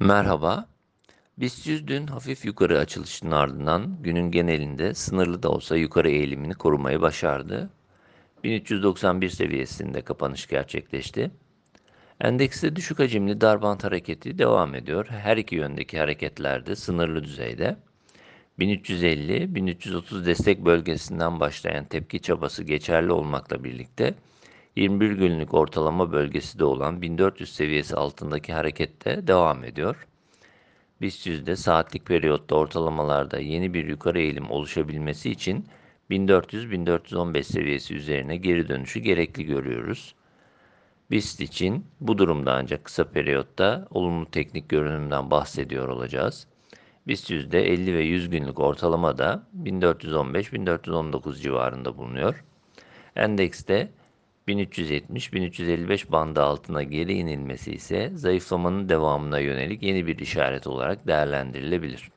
Merhaba. BIST 100 dün hafif yukarı açılışının ardından günün genelinde sınırlı da olsa yukarı eğilimini korumayı başardı. 1391 seviyesinde kapanış gerçekleşti. Endekste düşük hacimli darbant hareketi devam ediyor. Her iki yöndeki hareketlerde sınırlı düzeyde. 1350-1330 destek bölgesinden başlayan tepki çabası geçerli olmakla birlikte 21 günlük ortalama bölgesi de olan 1400 seviyesi altındaki harekette devam ediyor. BIST 100'de saatlik periyotta ortalamalarda yeni bir yukarı eğilim oluşabilmesi için 1400-1415 seviyesi üzerine geri dönüşü gerekli görüyoruz. BIST için bu durumda ancak kısa periyotta olumlu teknik görünümden bahsediyor olacağız. BIST yüzde 50 ve 100 günlük ortalama da 1415-1419 civarında bulunuyor. Endekste 1370-1355 bandı altına geri inilmesi ise zayıflamanın devamına yönelik yeni bir işaret olarak değerlendirilebilir.